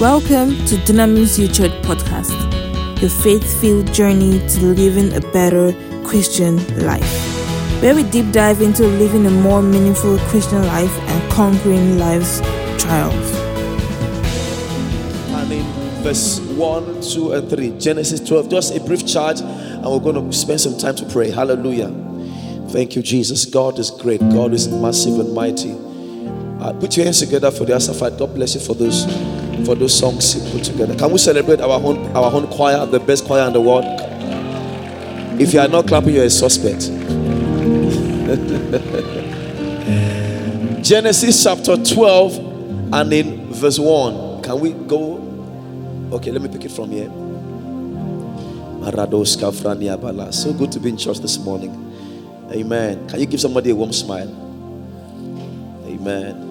Welcome to Dunamis Church Podcast, your faith-filled journey to living a better Christian life, where we deep dive into living a more meaningful Christian life and conquering life's trials. Verse 1, 2, and 3, Genesis 12, just a brief charge, and we're going to spend some time to pray. Hallelujah. Thank you, Jesus. God is great, God is massive and mighty. Uh, put your hands together for the Asafat. God bless you for those for those songs you put together. Can we celebrate our own our own choir, the best choir in the world? If you are not clapping, you're a suspect. Genesis chapter 12 and in verse 1. Can we go? Okay, let me pick it from here. So good to be in church this morning. Amen. Can you give somebody a warm smile? Amen.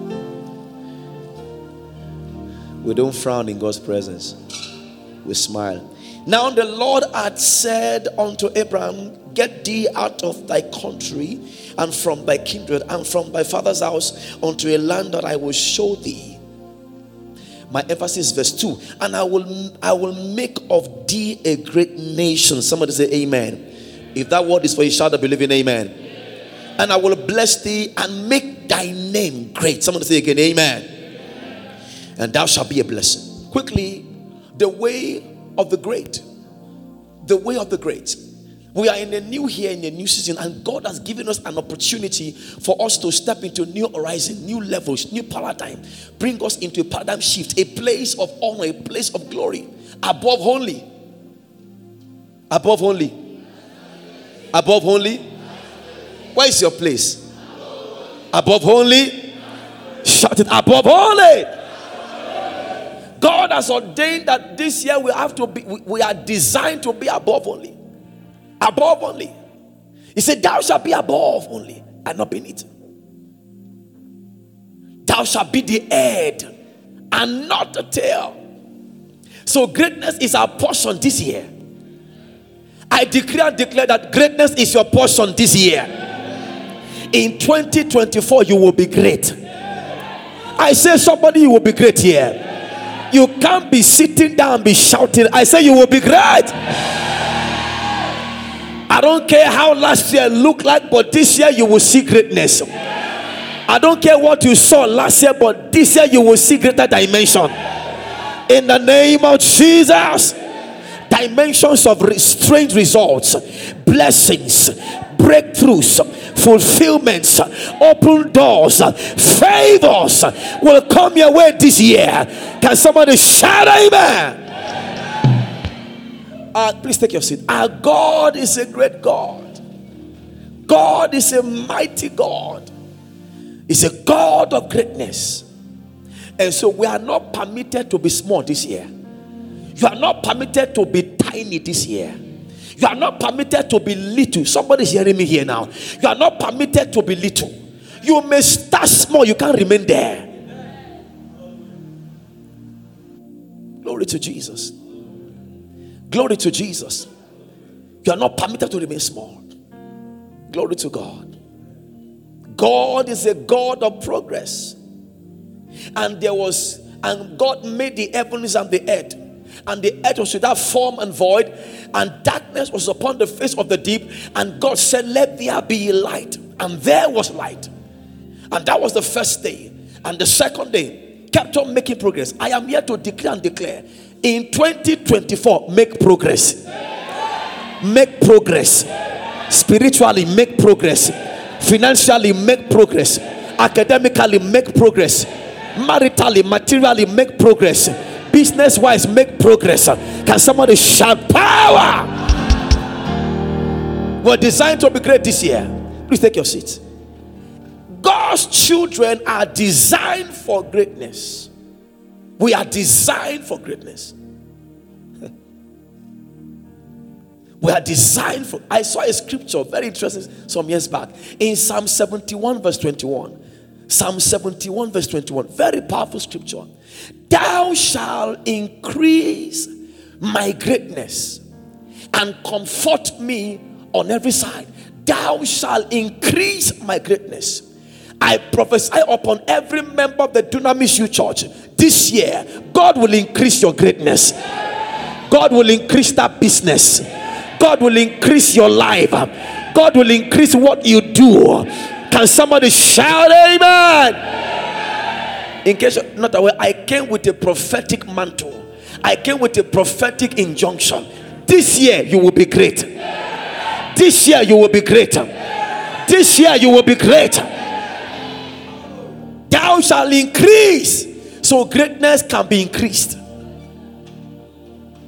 We don't frown in God's presence, we smile. Now the Lord had said unto Abraham, Get thee out of thy country and from thy kindred and from thy father's house unto a land that I will show thee. My emphasis, verse 2. And I will I will make of thee a great nation. Somebody say amen. If that word is for you, shout I believe in amen. And I will bless thee and make thy name great. Somebody say again, amen and thou shalt be a blessing. Quickly, the way of the great. The way of the great. We are in a new year, in a new season, and God has given us an opportunity for us to step into new horizon, new levels, new paradigm. Bring us into a paradigm shift, a place of honor, a place of glory. Above only. Above only. Above only. Where is your place? Above only. Shout it. Above only. God has ordained that this year we have to be, we are designed to be above only. Above only. He said, Thou shalt be above only and not beneath. Thou shalt be the head and not the tail. So greatness is our portion this year. I declare and declare that greatness is your portion this year. In 2024, you will be great. I say somebody you will be great here. You can't be sitting down and be shouting. I say you will be great. I don't care how last year looked like, but this year you will see greatness. I don't care what you saw last year, but this year you will see greater dimension. In the name of Jesus, dimensions of strange results, blessings, breakthroughs, fulfillments, open doors, favors will come your way this year. Can somebody shout amen? Uh, please take your seat. Our God is a great God. God is a mighty God. He's a God of greatness. And so we are not permitted to be small this year. You are not permitted to be tiny this year. You are not permitted to be little. Somebody's hearing me here now. You are not permitted to be little. You may start small, you can't remain there. Glory to Jesus. Glory to Jesus. You are not permitted to remain small. Glory to God. God is a God of progress. And there was, and God made the heavens and the earth and the earth was without form and void, and darkness was upon the face of the deep. And God said, Let there be light. And there was light. And that was the first day. And the second day kept on making progress. I am here to declare and declare in 2024, make progress. Make progress. Spiritually, make progress. Financially, make progress. Academically, make progress. Maritally, materially, make progress business wise make progress. Can somebody shout power? We're designed to be great this year. Please take your seat. God's children are designed for greatness. We are designed for greatness. we are designed for. I saw a scripture very interesting some years back in Psalm 71, verse 21. Psalm 71, verse 21. Very powerful scripture. Thou shalt increase my greatness and comfort me on every side. Thou shalt increase my greatness I prophesy upon every member of the Dunamis U Church this year, God will increase your greatness. God will increase that business. God will increase your life. God will increase what you do. Can somebody shout amen? In case you're not aware, I came with a prophetic mantle. I came with a prophetic injunction. This year you will be great. This year you will be great. This year you will be great. Thou shall increase. So greatness can be increased.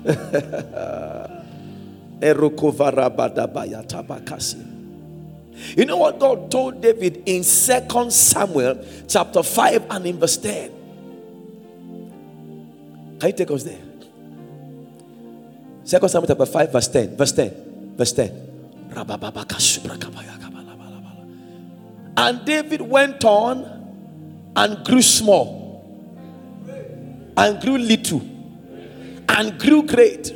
You know what God told David in Second Samuel chapter 5 and in verse 10? Can you take us there? Second Samuel chapter 5, verse 10. Verse 10. Verse 10. And David went on and grew small, and grew little, and grew great.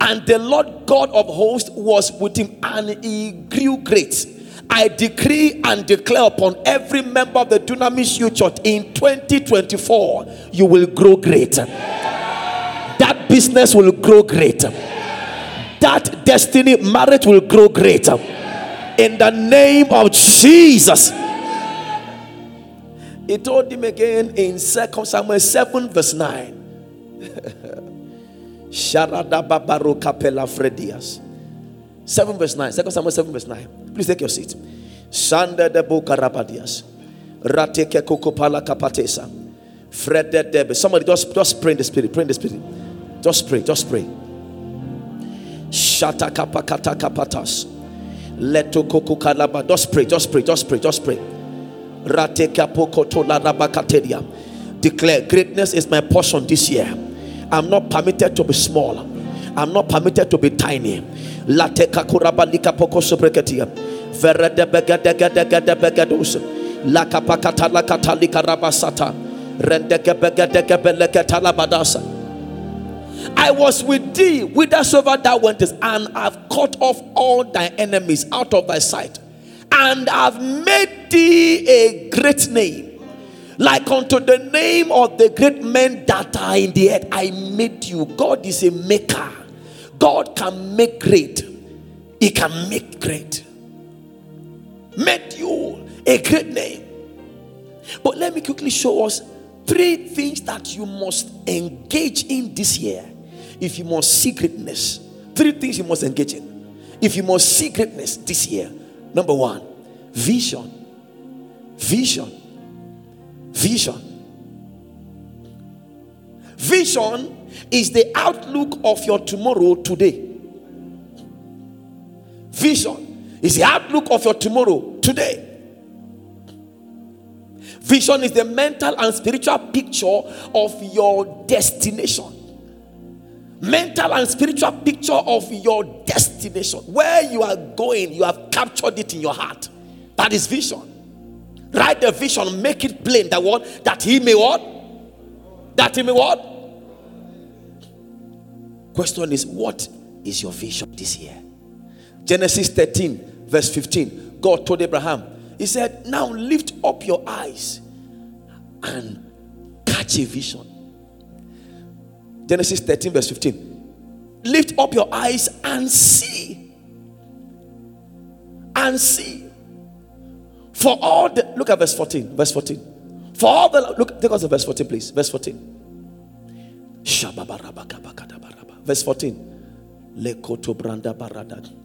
And the Lord God of hosts was with him, and he grew great. I decree and declare upon every member of the Dunamis U Church in 2024, you will grow great. That business will grow great. That destiny marriage will grow great. In the name of Jesus. He told him again in 2 Samuel 7, verse 9. Sharada Babaro Capella Fredias. 7 verse 9. 2 Samuel 7 verse 9. Please take your seat. Sanda de Bukarabadias. Rateke Kokopala Kapatesa. Fredde Debe. Somebody just, just pray in the spirit. Pray in the spirit. Just pray. Just pray. Shata kapakata kapatas. Leto kokukalaba. Just pray. Just pray. Just pray. Just pray. Rateka pokoto larabakateria. Declare greatness is my portion this year. I'm not permitted to be small. I'm not permitted to be tiny. Lateka poko. I was with thee, whithersoever thou wentest, and I've cut off all thy enemies out of thy sight, and I've made thee a great name like unto the name of the great men that are in the earth. I made you. God is a maker. God can make great. He can make great. Made you a great name. But let me quickly show us three things that you must engage in this year if you must see greatness. Three things you must engage in. If you must see greatness this year. Number one, vision. Vision. Vision. Vision is the outlook of your tomorrow today. Vision is the outlook of your tomorrow today. Vision is the mental and spiritual picture of your destination. Mental and spiritual picture of your destination. Where you are going, you have captured it in your heart. That is vision. Write the vision, make it plain that what? That he may what? That he may what? Question is, what is your vision this year? Genesis 13, verse 15. God told Abraham, He said, Now lift up your eyes and catch a vision. Genesis 13, verse 15. Lift up your eyes and see. And see. For all the look at verse 14. Verse 14. For all the look, take us to verse 14, please. Verse 14. Verse 14. Lekoto branda barada.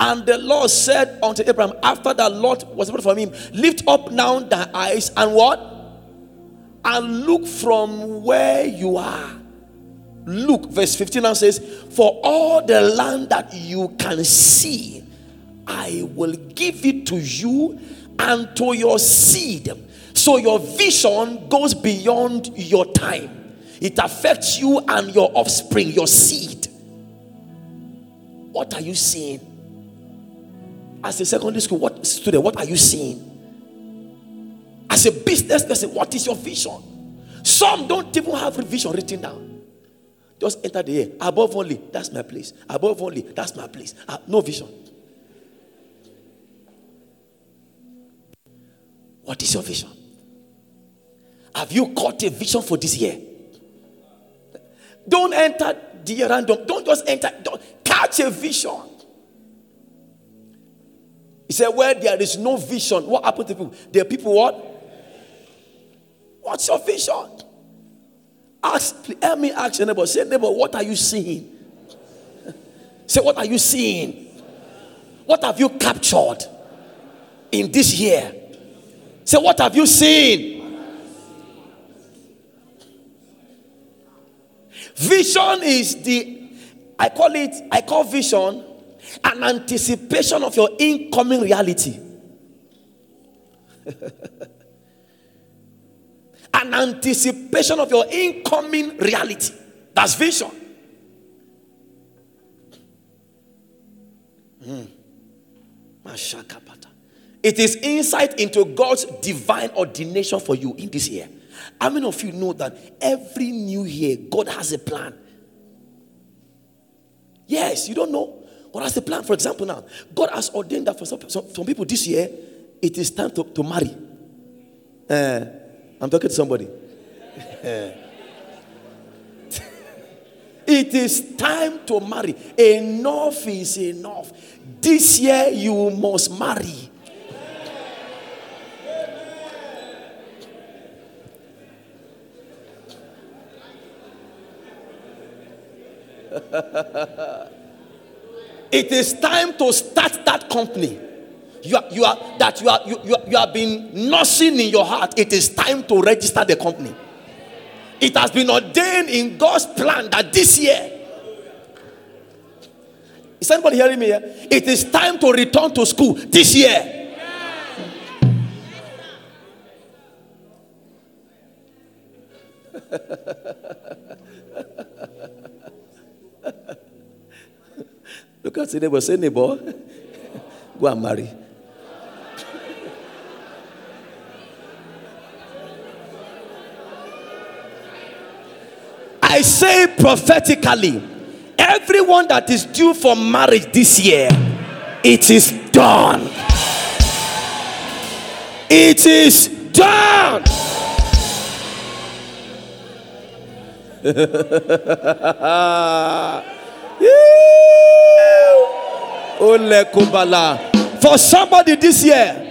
And the Lord said unto Abraham, after that Lord was able from him, lift up now thy eyes and what? And look from where you are. Look, verse 15 now says, For all the land that you can see, I will give it to you and to your seed. So your vision goes beyond your time, it affects you and your offspring, your seed. What are you seeing? As a secondary school what student, what are you seeing? As a business person, what is your vision? Some don't even have a vision written down. Just enter the air. Above only, that's my place. Above only, that's my place. Uh, no vision. What is your vision? Have you caught a vision for this year? Don't enter the random. Don't just enter. Don't catch a vision. He said, Where there is no vision, what happened to people? Are people what? What's your vision? Ask, help me ask your neighbor. Say, neighbor, what are you seeing? Say, what are you seeing? What have you captured in this year? Say, what have you seen? Vision is the, I call it, I call vision an anticipation of your incoming reality. an anticipation of your incoming reality. That's vision. Mm. It is insight into God's divine ordination for you in this year. How many of you know that every new year God has a plan? Yes, you don't know. God has a plan. For example, now, God has ordained that for some, some, some people this year, it is time to, to marry. Uh, I'm talking to somebody. it is time to marry. Enough is enough. This year, you must marry. it is time to start that company. You are, you are that you are you, you, you have been nursing in your heart. It is time to register the company. It has been ordained in God's plan that this year. Is anybody hearing me here? It is time to return to school this year. Look at the neighbor. Say, neighbor, go and marry. I say prophetically, everyone that is due for marriage this year, it is done. It is done. For somebody this year,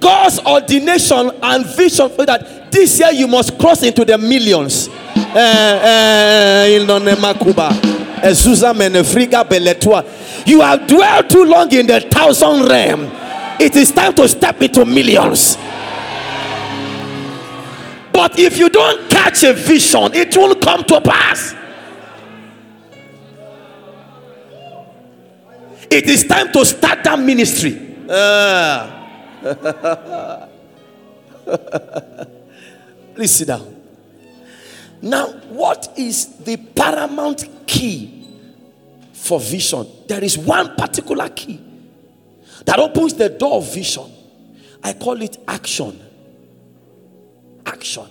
God's ordination and vision for that this year you must cross into the millions. Eh, eh, you have dwelled too long in the thousand realm. It is time to step into millions. But if you don't catch a vision, it won't come to pass. It is time to start that ministry. Uh. Please sit down. Now, what is the paramount key for vision? There is one particular key that opens the door of vision. I call it action. Action.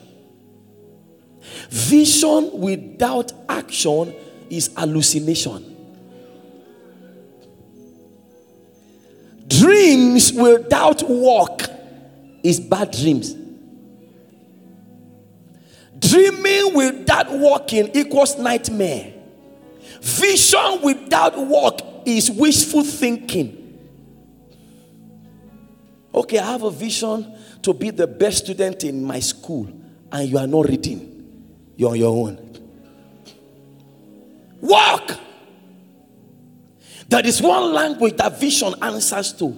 Vision without action is hallucination. Dreams without work is bad dreams. Dreaming without walking equals nightmare. Vision without work is wishful thinking. Okay, I have a vision to be the best student in my school, and you are not reading. You're on your own. Work. There is one language that vision answers to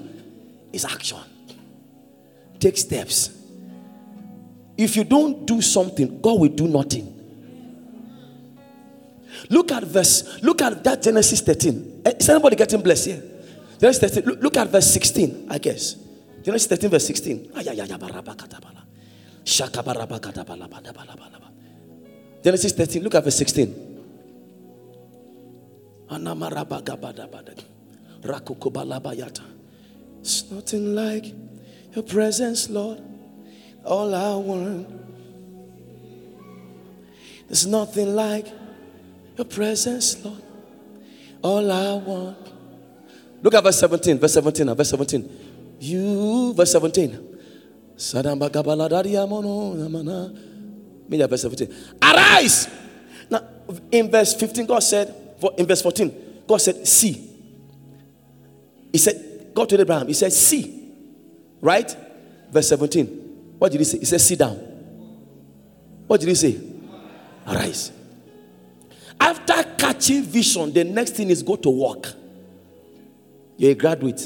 is action. Take steps. If you don't do something, God will do nothing. Look at verse, look at that Genesis 13. Eh, is anybody getting blessed here? Genesis 13, look, look at verse 16, I guess. Genesis 13, verse 16. Genesis 13, look at verse 16. It's nothing like your presence, Lord. All I want. There's nothing like your presence, Lord. All I want. Look at verse 17. Verse 17. Verse 17. You, verse 17. verse 17. Arise. Now, in verse 15, God said, in verse 14, God said, See. He said, God told Abraham, He said, See. Right? Verse 17. What did he say? He said, Sit down. What did he say? Arise. After catching vision, the next thing is go to work. You're a graduate.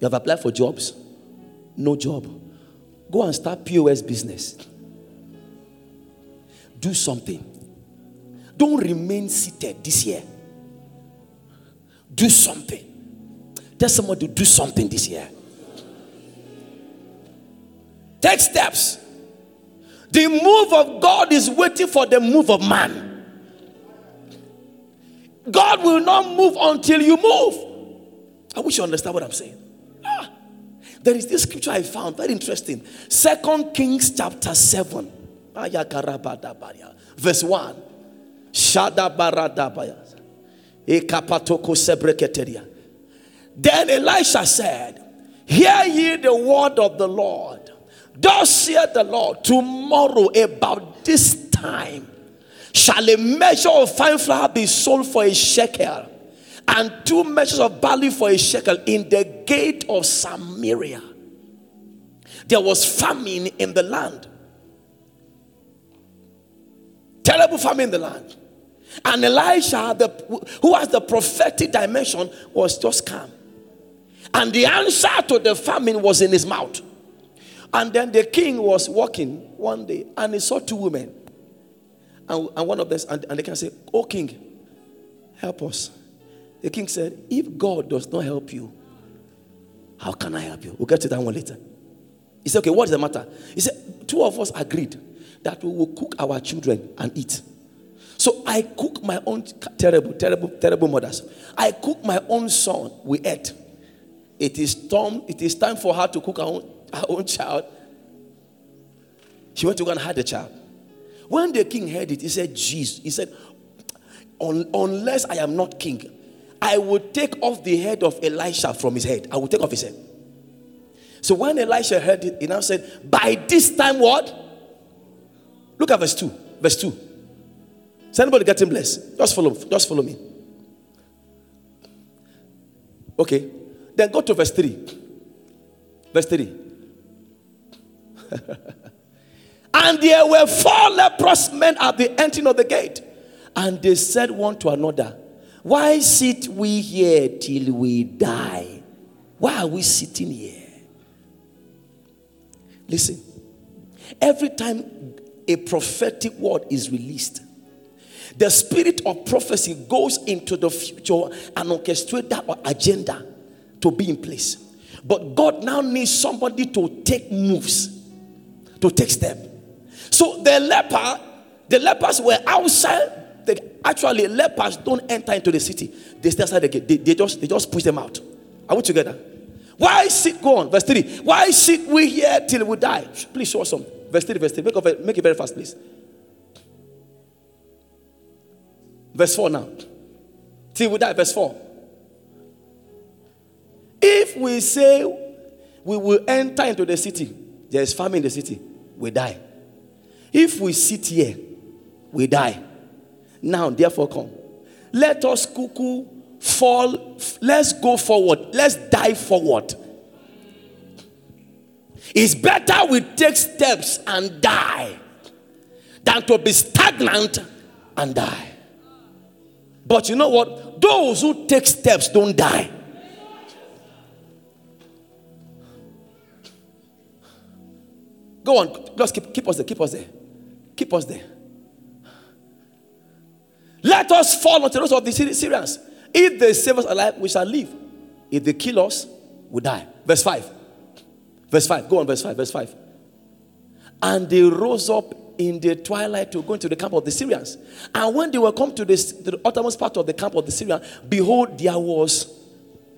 You have applied for jobs. No job. Go and start POS business. Do something. Don't remain seated this year. Do something. Tell someone to do something this year. Take steps. The move of God is waiting for the move of man. God will not move until you move. I wish you understand what I'm saying. Ah, there is this scripture I found very interesting. Second Kings chapter 7. Verse 1. Then Elisha said, Hear ye the word of the Lord. Thus saith the Lord, tomorrow about this time shall a measure of fine flour be sold for a shekel, and two measures of barley for a shekel in the gate of Samaria. There was famine in the land. Terrible famine in the land. And Elisha, the, who has the prophetic dimension, was just calm. And the answer to the famine was in his mouth. And then the king was walking one day and he saw two women. And, and one of them, and, and the king said, Oh, king, help us. The king said, If God does not help you, how can I help you? We'll get to that one later. He said, Okay, what is the matter? He said, Two of us agreed that we will cook our children and eat. So I cook my own terrible, terrible, terrible mothers. I cook my own son. We ate. It is time, it is time for her to cook her own, her own child. She went to go and have the child. When the king heard it, he said, Jesus, he said, unless I am not king, I will take off the head of Elisha from his head. I will take off his head. So when Elisha heard it, he now said, By this time, what? Look at verse 2. Verse 2. Is anybody getting blessed? Just follow, just follow me. Okay. Then go to verse 3. Verse 3. and there were four leprous men at the entering of the gate. And they said one to another, Why sit we here till we die? Why are we sitting here? Listen, every time a prophetic word is released, the spirit of prophecy goes into the future and orchestrates that agenda to be in place. But God now needs somebody to take moves, to take step. So the leper, the lepers were outside. They, actually, lepers don't enter into the city. They stay outside the gate. They, they, just, they just push them out. Are we together? Why sit? Go on, verse 3. Why sit we here till we die? Please show us some. Verse 3, verse 3. Make, it, make it very fast, please. Verse 4 now. Till we die, verse 4. If we say we will enter into the city, there is famine in the city, we die. If we sit here, we die. Now, therefore, come. Let us cuckoo fall. Let's go forward. Let's die forward. It's better we take steps and die than to be stagnant and die. But you know what? Those who take steps don't die. Go on, just keep, keep us there, keep us there. Keep us there. Let us fall unto those of the Syrians. If they save us alive, we shall live. If they kill us, we die. Verse 5. Verse 5. Go on, verse 5. Verse 5. And they rose up in the twilight to go into the camp of the Syrians. And when they were come to, this, to the uttermost part of the camp of the Syrians, behold, there was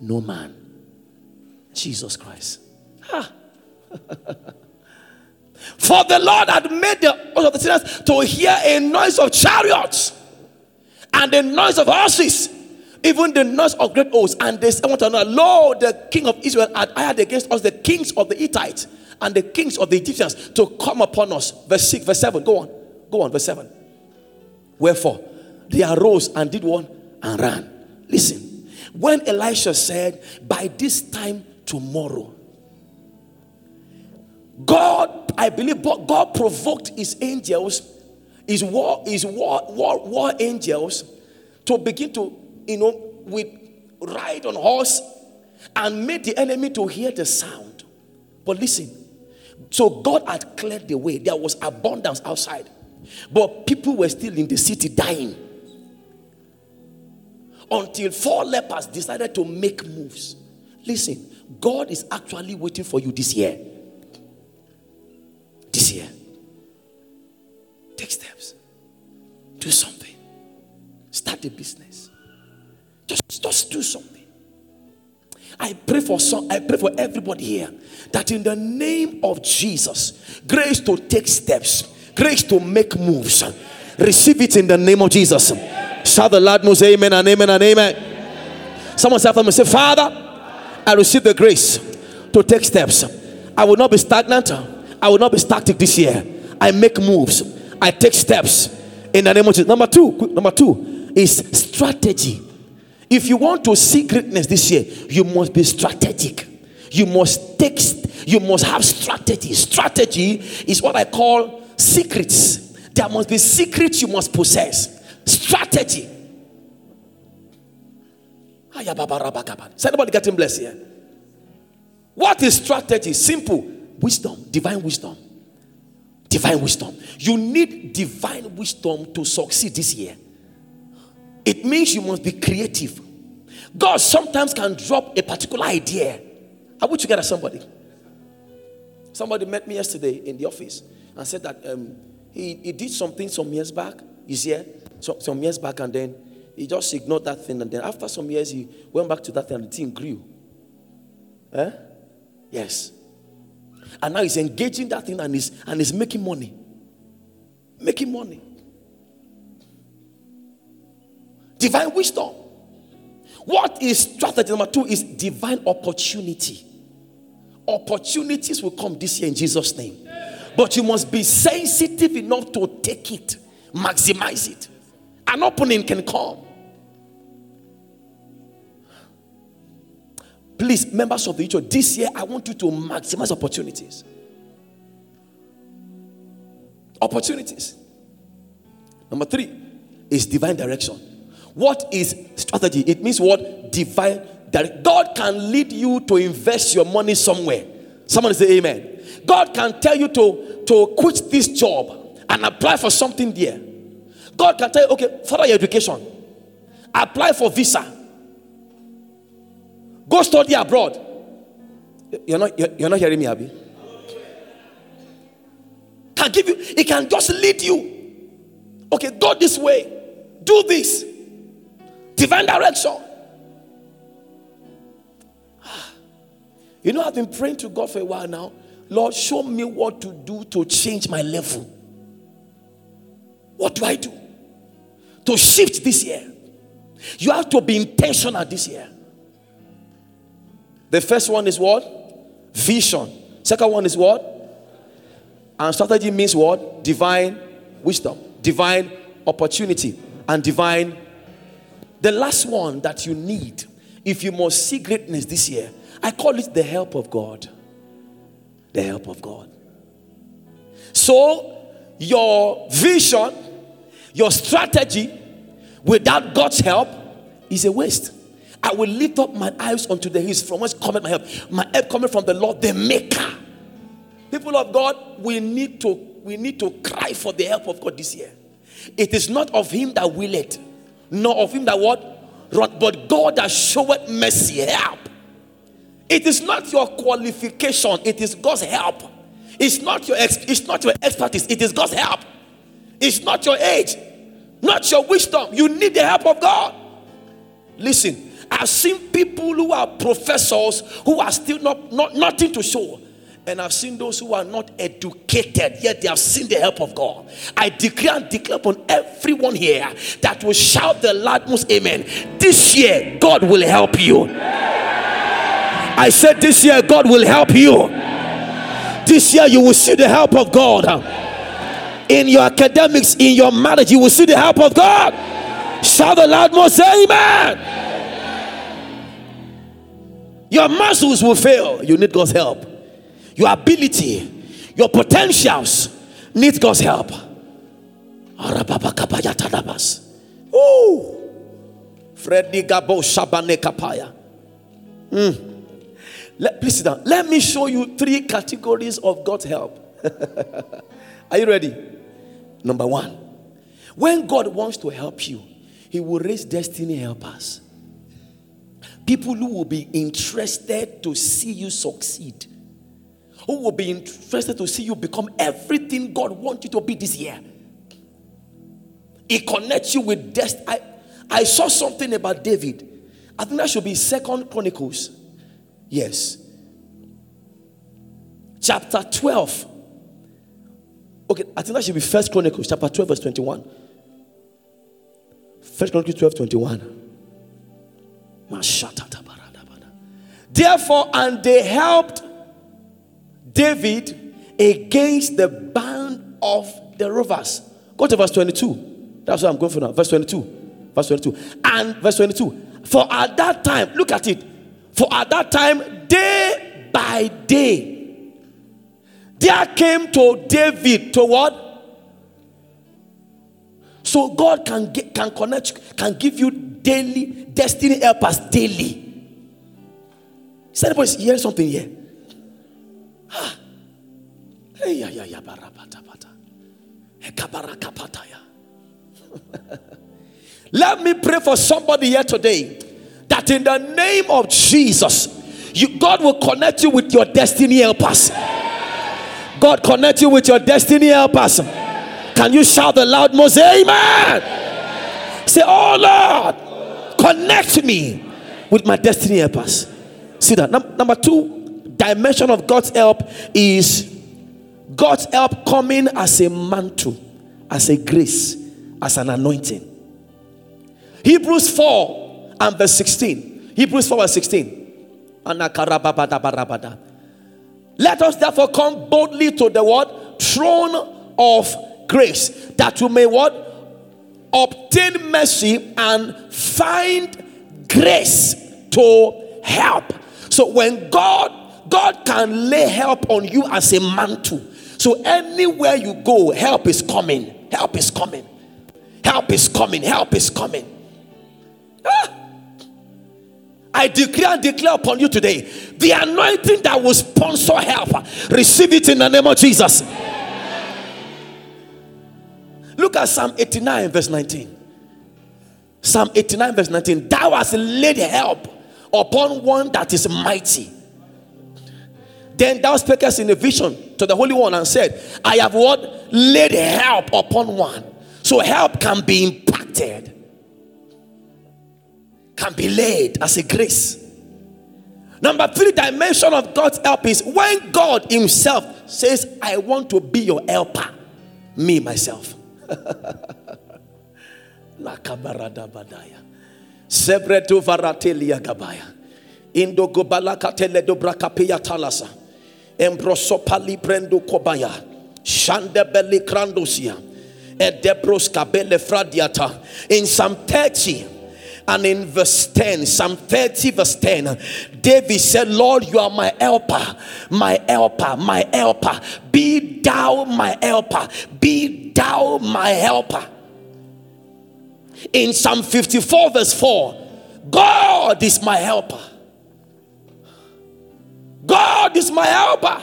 no man. Jesus Christ. Ah. For the Lord had made the of the Syrians to hear a noise of chariots and the noise of horses, even the noise of great oaths. And they said one to another, Lo, the king of Israel had hired against us the kings of the Hittites and the kings of the Egyptians to come upon us. Verse 6, verse 7. Go on. Go on, verse 7. Wherefore, they arose and did one and ran. Listen, when Elisha said, By this time tomorrow, God, I believe God provoked his angels, his war, his war, war, war angels to begin to, you know, we ride on horse and made the enemy to hear the sound. But listen, so God had cleared the way. There was abundance outside. But people were still in the city dying. Until four lepers decided to make moves. Listen, God is actually waiting for you this year. This year. Take steps. Do something. Start a business. Just, do something. I pray for some, I pray for everybody here that in the name of Jesus, grace to take steps, grace to make moves. Receive it in the name of Jesus. Shout the loud most amen and amen and amen. Someone say after me, say, Father, I receive the grace to take steps. I will not be stagnant. I will not be static this year. I make moves. I take steps in the name of Jesus. Number two, number two is strategy. If you want to see greatness this year, you must be strategic. You must take, you must have strategy. Strategy is what I call secrets. There must be secrets you must possess. Strategy. Is anybody getting blessed here? What is strategy? Simple. Wisdom. Divine wisdom. Divine wisdom. You need divine wisdom to succeed this year. It means you must be creative. God sometimes can drop a particular idea. Are we together, somebody? Somebody met me yesterday in the office and said that um, he, he did something some years back. He's here, so, some years back, and then he just ignored that thing. And then after some years, he went back to that thing and the thing grew. Eh? Yes. And now he's engaging that thing and he's, and he's making money. Making money. Divine wisdom. What is strategy number two is divine opportunity. Opportunities will come this year in Jesus' name. But you must be sensitive enough to take it, maximize it. An opening can come. Please, members of the church, this year I want you to maximize opportunities. Opportunities. Number three is divine direction. What is strategy? It means what? Divine that God can lead you to invest your money somewhere. Someone say amen. God can tell you to, to quit this job and apply for something there. God can tell you, okay, further your education. Apply for visa Go study abroad. You're not, you're, you're not hearing me, Abby. Can give you, it can just lead you. Okay, go this way. Do this. Divine direction. Ah. You know, I've been praying to God for a while now. Lord, show me what to do to change my level. What do I do? To shift this year. You have to be intentional this year. The first one is what? Vision. Second one is what? And strategy means what? Divine wisdom, divine opportunity, and divine. The last one that you need, if you must see greatness this year, I call it the help of God. The help of God. So, your vision, your strategy, without God's help, is a waste. I will lift up my eyes unto the hills from whence cometh my help. My help coming from the Lord, the Maker. People of God, we need to we need to cry for the help of God this year. It is not of him that will it, nor of him that what, but God that showeth mercy, help. It is not your qualification, it is God's help. It's not your ex, it's not your expertise, it is God's help. It's not your age, not your wisdom. You need the help of God. Listen, I've seen people who are professors who are still not, not nothing to show. And I've seen those who are not educated, yet they have seen the help of God. I declare and declare upon everyone here that will shout the loudest amen. This year, God will help you. I said, This year, God will help you. This year you will see the help of God. In your academics, in your marriage, you will see the help of God. Shout the loud most amen. Your muscles will fail. You need God's help. Your ability, your potentials need God's help. Ooh. Freddy Gabo Shabane Kapaya. Mm. Let, please sit down. Let me show you three categories of God's help. Are you ready? Number one, when God wants to help you, He will raise destiny helpers. People who will be interested to see you succeed, who will be interested to see you become everything God wants you to be this year. It connects you with destiny. I, I saw something about David. I think that should be Second Chronicles. Yes. Chapter 12. Okay, I think that should be First Chronicles, chapter 12, verse 21. First Chronicles 12, 21. Therefore, and they helped David against the band of the rovers. Go to verse 22. That's what I'm going for now. Verse 22. Verse 22. And verse 22. For at that time, look at it. For at that time, day by day, there came to David to what? So God can get, can connect, can give you daily destiny helpers daily. Is anybody hearing something here? Hey, yeah, yeah, yeah, Let me pray for somebody here today that in the name of Jesus, you, God will connect you with your destiny helpers. God connect you with your destiny helpers. Can you shout the loud most amen? Say, Oh Lord, connect me with my destiny helpers. See that. Num- number two dimension of God's help is God's help coming as a mantle, as a grace, as an anointing. Hebrews 4 and verse 16. Hebrews 4 and 16. Let us therefore come boldly to the what? Throne of grace that you may what? Obtain mercy and find grace to help. So when God God can lay help on you as a mantle. So anywhere you go, help is coming. Help is coming. Help is coming. Help is coming. Ah. I declare and declare upon you today the anointing that will sponsor help. Receive it in the name of Jesus. Look at Psalm 89, verse 19. Psalm 89, verse 19. Thou hast laid help upon one that is mighty. Then thou spakest in a vision to the Holy One and said, I have what? Laid help upon one. So help can be impacted, can be laid as a grace. Number three dimension of God's help is when God Himself says, I want to be your helper, me, myself. Varatelia gabaya. Indo dobra kapia talasa. Embrosopali prendo kobaya. Shande beli krandosia. Edebros kabele fradiata. In Psalm 30 and in verse 10, Psalm 30, verse 10, David said, Lord, you are my helper, my helper, my helper. Be thou my helper, be thou my helper. In Psalm 54, verse 4, God is my helper. God is my helper.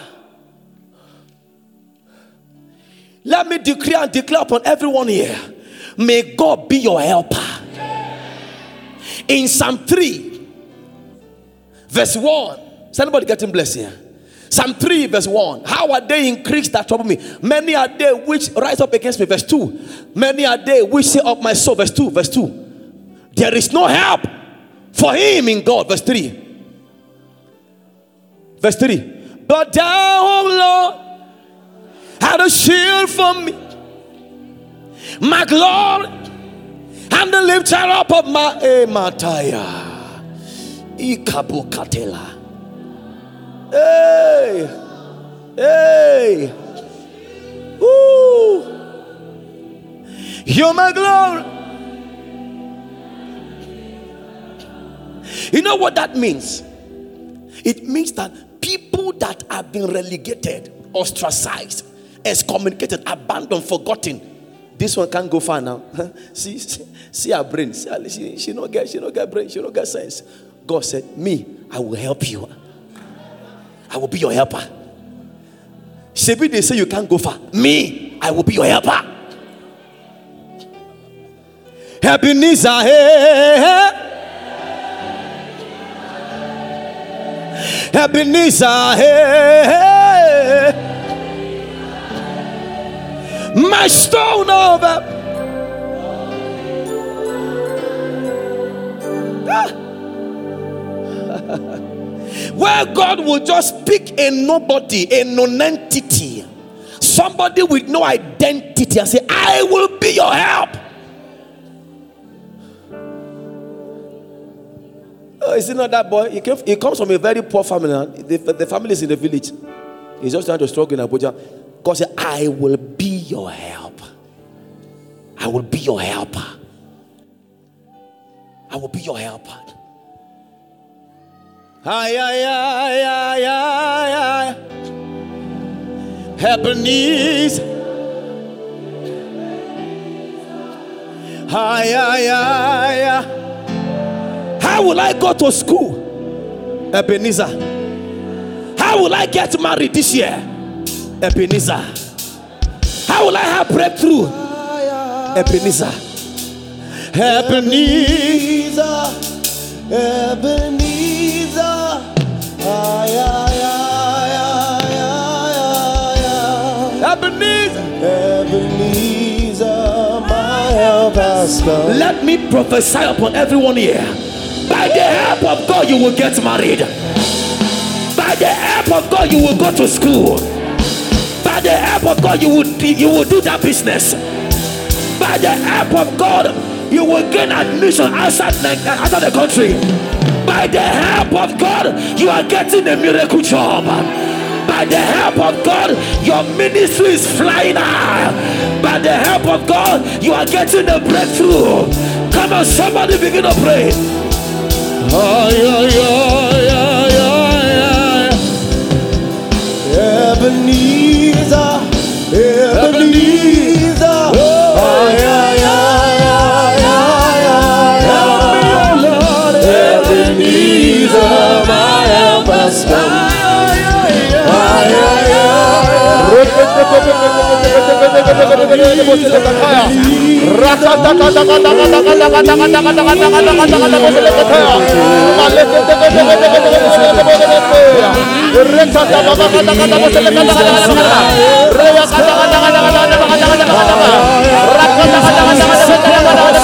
Let me declare and declare upon everyone here. May God be your helper. In Psalm 3, verse 1. Is anybody getting blessed here? Psalm 3, verse 1. How are they increased that trouble me? Many are they which rise up against me. Verse 2. Many are they which say up my soul. Verse 2. Verse 2. There is no help for him in God. Verse 3. Verse 3. But thou, O Lord, had a shield for me, my glory, and the lifter up of my emataya. Ikabukatela. Hey. Hey. Woo. You're my glory. You know what that means? It means that people that have been relegated, ostracized, excommunicated, abandoned, forgotten. This one can't go far now. see, see, see her brain. See her, she, she not get, she not get brain, she not get sense. God said, Me, I will help you. I will be your helper. Maybe they say you can't go far. Me, I will be your helper. Ebenezer, hey, hey. Ebenezer, hey, my stone over. Ah. Where God will just pick a nobody, a non-entity, somebody with no identity, and say, "I will be your help." Is it not that boy? He, came, he comes from a very poor family. The, the family is in the village. He's just trying to struggle in Abuja. God said, I will be your help. I will be your helper. I will be your helper. Ay, ay, ay, ay, ay, ay. Ebenezer. Ay, ay, ay, ay. How will I go to school? Ebenezer. How will I get married this year? Ebenezer. How will I have breakthrough? Ebenezer. Ebenezer. Ebenezer. Ay, ay, ay, ay, ay, ay. Ebenezer. Ebenezer, my help has come. Let me prophesy upon everyone here. By the help of God, you will get married. By the help of God, you will go to school. By the help of God, you will you will do that business. By the help of God, you will gain admission outside outside the country. By the help of God, you are getting a miracle job. By the help of God, your ministry is flying high. By the help of God, you are getting a breakthrough. Come on, somebody begin to pray. Ay, ay, ay, ay, ay, ay. Ebenezer, Ebenezer. Ay, ay, ay, ay, ay, ay. Oh Lord. Ebenezer, my help has come. Ay, ay, ay, Rakata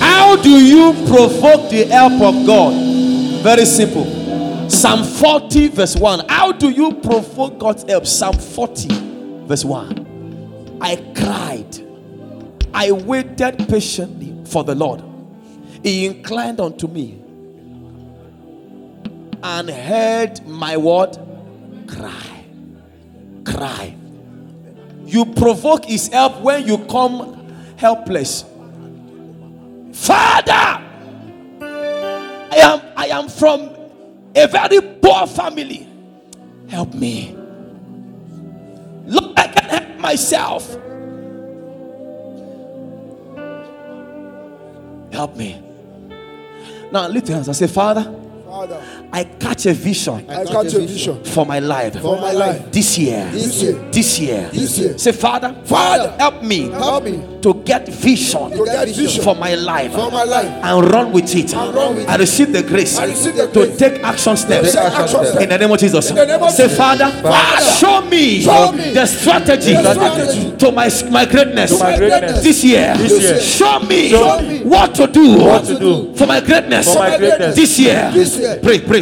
How do you provoke the help of God? Very simple. Psalm 40, verse 1. How do you provoke God's help? Psalm 40, verse 1. I cried, I waited patiently for the Lord. He inclined unto me and heard my word cry. Cry. You provoke his help when you come helpless. Father, I am I am from a very poor family. Help me. Look, I can't help myself. Help me. Now lift your hands and say, Father, Father, I catch a vision I catch a vision for my life. for my life. This year. This year. This year. This year. Say, Father, Father, help me help me to get vision to get vision for my life for my life. and run with it. And run with I receive the grace I receive the to grace take action steps take action steps. in the name of Jesus. the name of Say, Jesus. Father, Father, show me show me the strategy the strategy to my, my greatness to my greatness this year. this year. Show me Show me what to do what to do for my greatness for my greatness this year. this year. Pray, pray,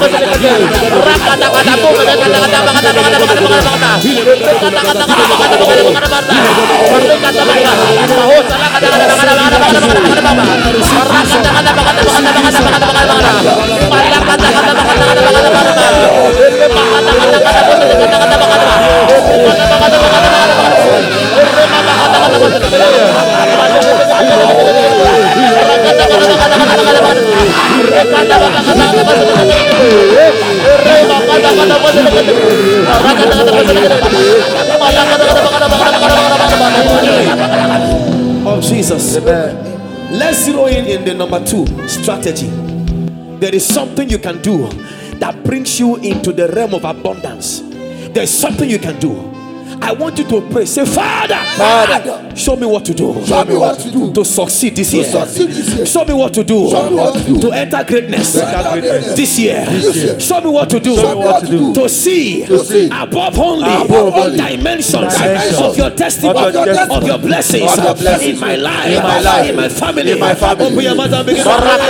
kata-kataku kata-kata kata-kata kata-kata kata-kata kata-kata of Jesus. Let's zero in in the number two strategy. There is something you can do that brings you into the realm of abundance. There's something you can do. I want you to pray. Say, Father, Father, show me what to do. show me what to do to succeed this year. succeed this year. Show me what to do. Show me what to do. to enter greatness enter greatness. this year. This year. Show me what to do. Show me what to do. to see, see above only, above only dimensions, dimensions of your testimony, of your testimony, of your blessings, of your blessings in my life, in my life, in my family, in my family. Open your mouth and begin. Show me what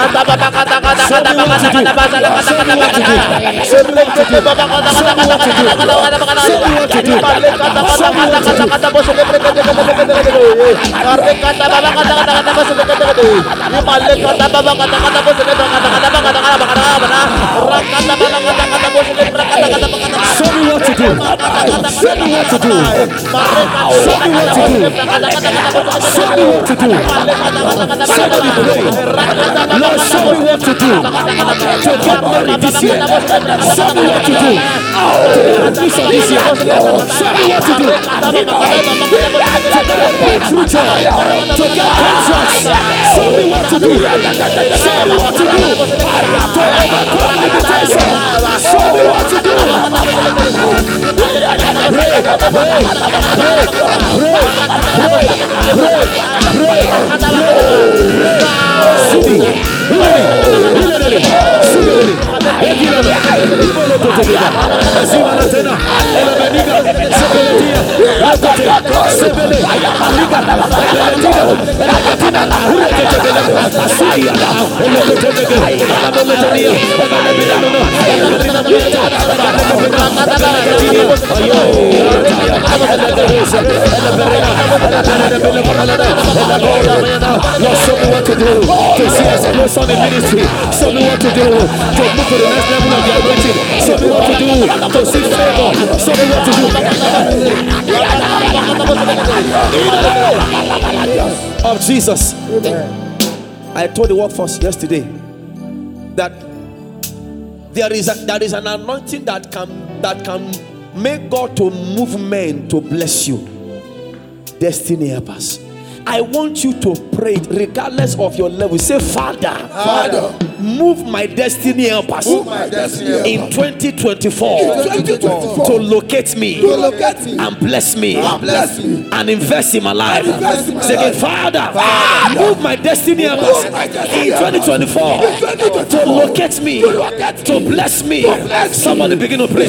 to do. Show me what to do. Show me what to do. Show me what to do. Show me what to do. Show me what to do. Show me what to do. Show me what to do. Show me what to do. Show me what to do. Somebody pray. Lord, show me what to do. To get married this year. Show me what to do. To get this year. Show me what to do to get a breakthrough joy, to get contracts. Show me what to do. Show me what to do to overcome limitation. Show me what to do pray, pray, pray, pray. Subi, hileli, hileli, subi hileli. Ekilele, ibolo totelida. Zima na tena, elebeniga, sepeletia, rakate, sepele, aliga, elebeniga, elekatina, hureketebele, suya, elebetebele, elebetania, elebinanono, elebinanota, elebinanota, elebinanota, elebinanota, elebinanota, elebinanota, elebinanota, of. Of Jesus. I told the workforce yesterday that there is a, there is an anointing that can that can make God to move men to bless you. Destiny helpers. I want you to pray it regardless of your level. Say, Father, Father, move my destiny helpers move my destiny in 2024 in 2024 to locate me to locate me and bless me and bless me and invest in my life. And in my Say life. Father, Father, move my destiny helpers in 2024 to locate me, to bless me. Somebody begin to pray.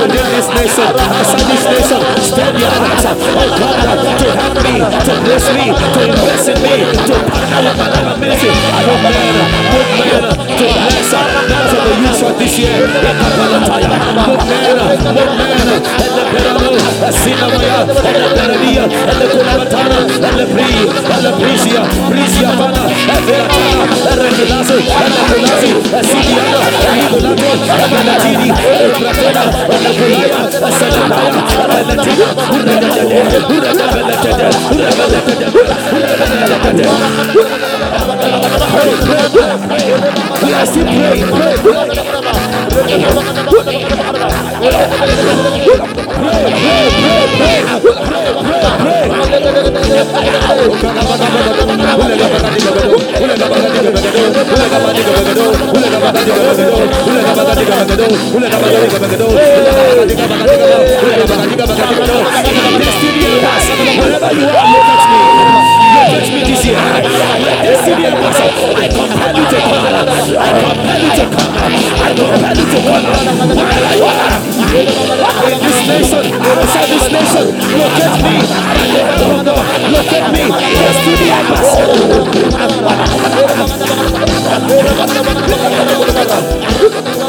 Within this to bless me, to invest in me, to partner with my life ministry. Good man, good man, to bless us. For this year. We are. Wherever you are, look at me. Look at me this year. And passion. I compel you to come. I compel you to come. I compel you to come. You this nation, outside this nation, look at me. Look at me. Destiny and passion. Let's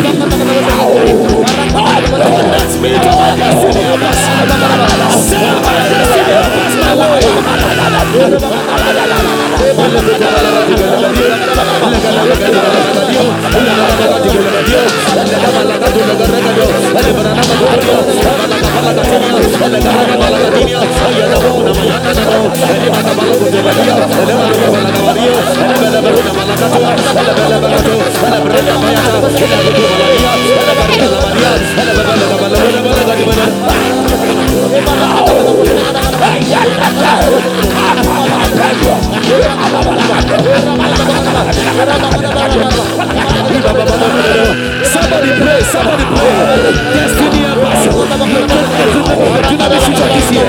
meet our passion. Somebody destiny passion my way. Hey! Somebody pray, somebody pray. Destiny and passion. Do not be switched on this year.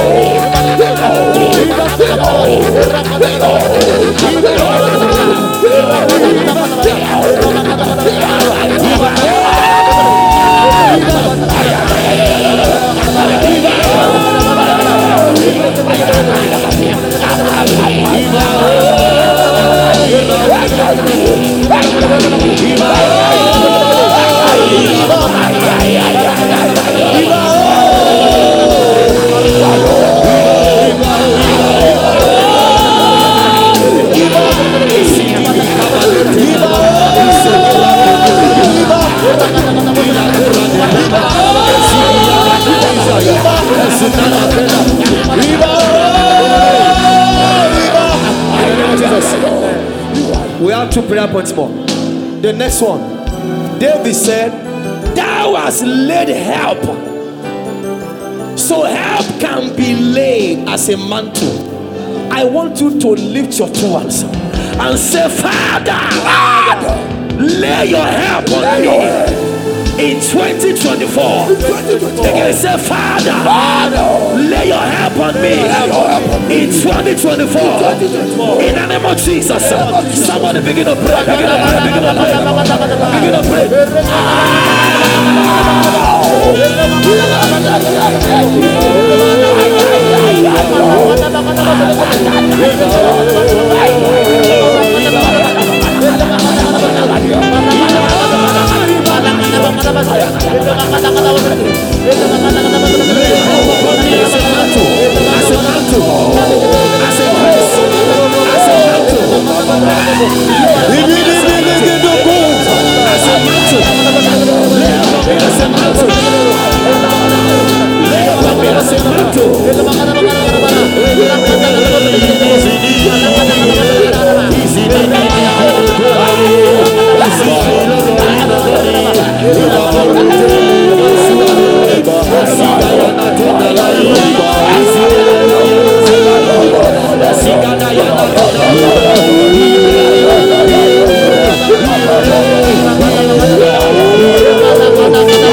Oh! Viva! We have two prayer points more. The next one, David said, Thou hast laid help so help can be laid as a mantle. I want you to lift your two hands and say, Father, lay your help on me in 2024. Again, say, Father, lay your help on me in 2024. In the name of Jesus, somebody begin to pray. Begin to pray. Begin to pray. Begin to pray. As a mantle, as a mantle, as a grace, as a mantle, as a mantle, lay upon me as a mantle, lay upon me as a mantle. The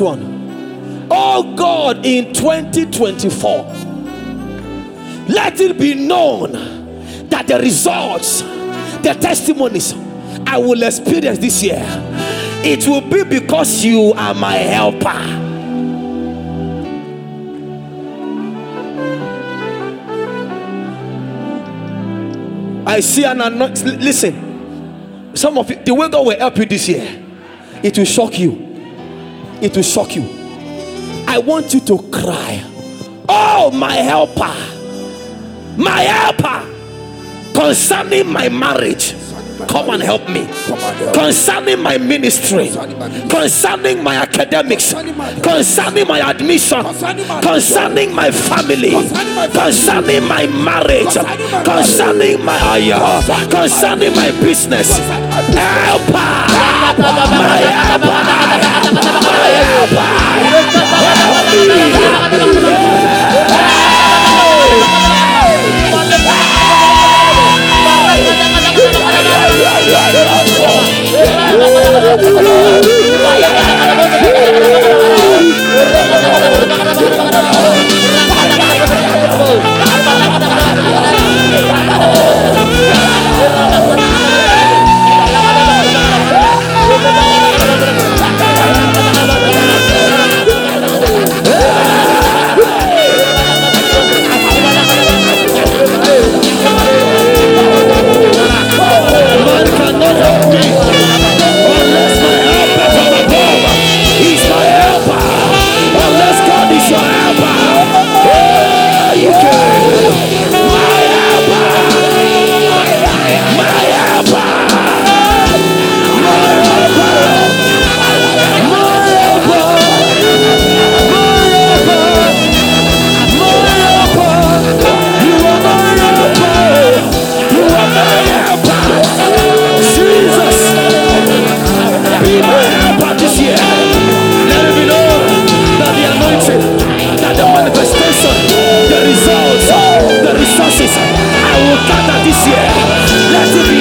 Last one. Oh God, in 2024, let it be known that the results, the testimonies I will experience this year, it will be because you are my helper. I see an anointing. Listen, some of you, the way God will help you this year, it will shock you. It will shock you. I want you to cry, Oh, my helper, my helper, concerning my marriage. Come and help me concerning my ministry, concerning my academics, concerning my admission, concerning my family, concerning my marriage, concerning my aya, concerning my business. Helper, my helper, meu Pai é o filho.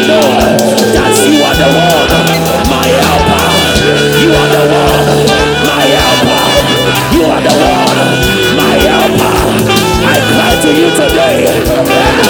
Let it that you are the one, my helper. You are the one, my helper. You are the one, my helper. I cry to you today.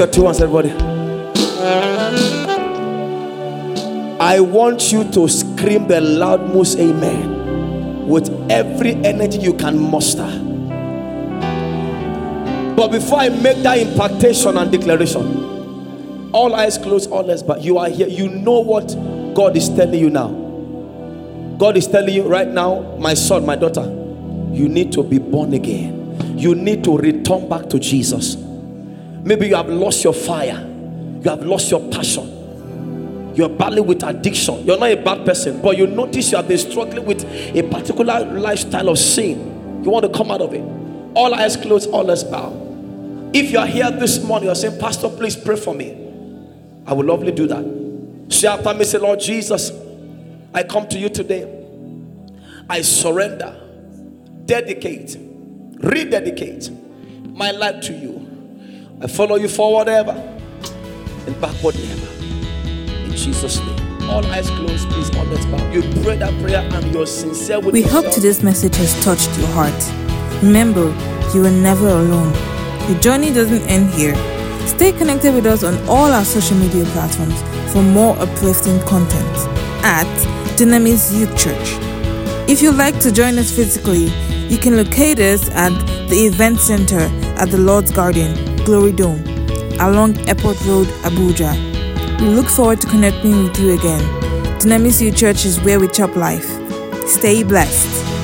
Your two hands, everybody. I want you to scream the loud most amen with every energy you can muster. But before I make that impactation and declaration, all eyes closed, all eyes but you are here. You know what God is telling you now. God is telling you right now, my son, my daughter, you need to be born again. You need to return back to Jesus. Maybe you have lost your fire, you have lost your passion. You're battling with addiction. You're not a bad person, but you notice you have been struggling with a particular lifestyle of sin. You want to come out of it. All eyes closed, all eyes bow. If you are here this morning, you're saying, Pastor, please pray for me. I will lovely do that. Say after me, say, Lord Jesus, I come to you today. I surrender, dedicate, rededicate my life to you. I follow you forward ever and backward never. In Jesus' name. All eyes closed, please, all let's bow. You pray that prayer and you're sincere with We hope yourself. today's message has touched your heart. Remember, you are never alone. Your journey doesn't end here. Stay connected with us on all our social media platforms for more uplifting content at Dynamis Youth Church. If you'd like to join us physically, you can locate us at the event center at the Lord's Garden, Glory Dome, along Airport Road, Abuja. We look forward to connecting with you again. Dynamis Youth Church is where we chop life. Stay blessed.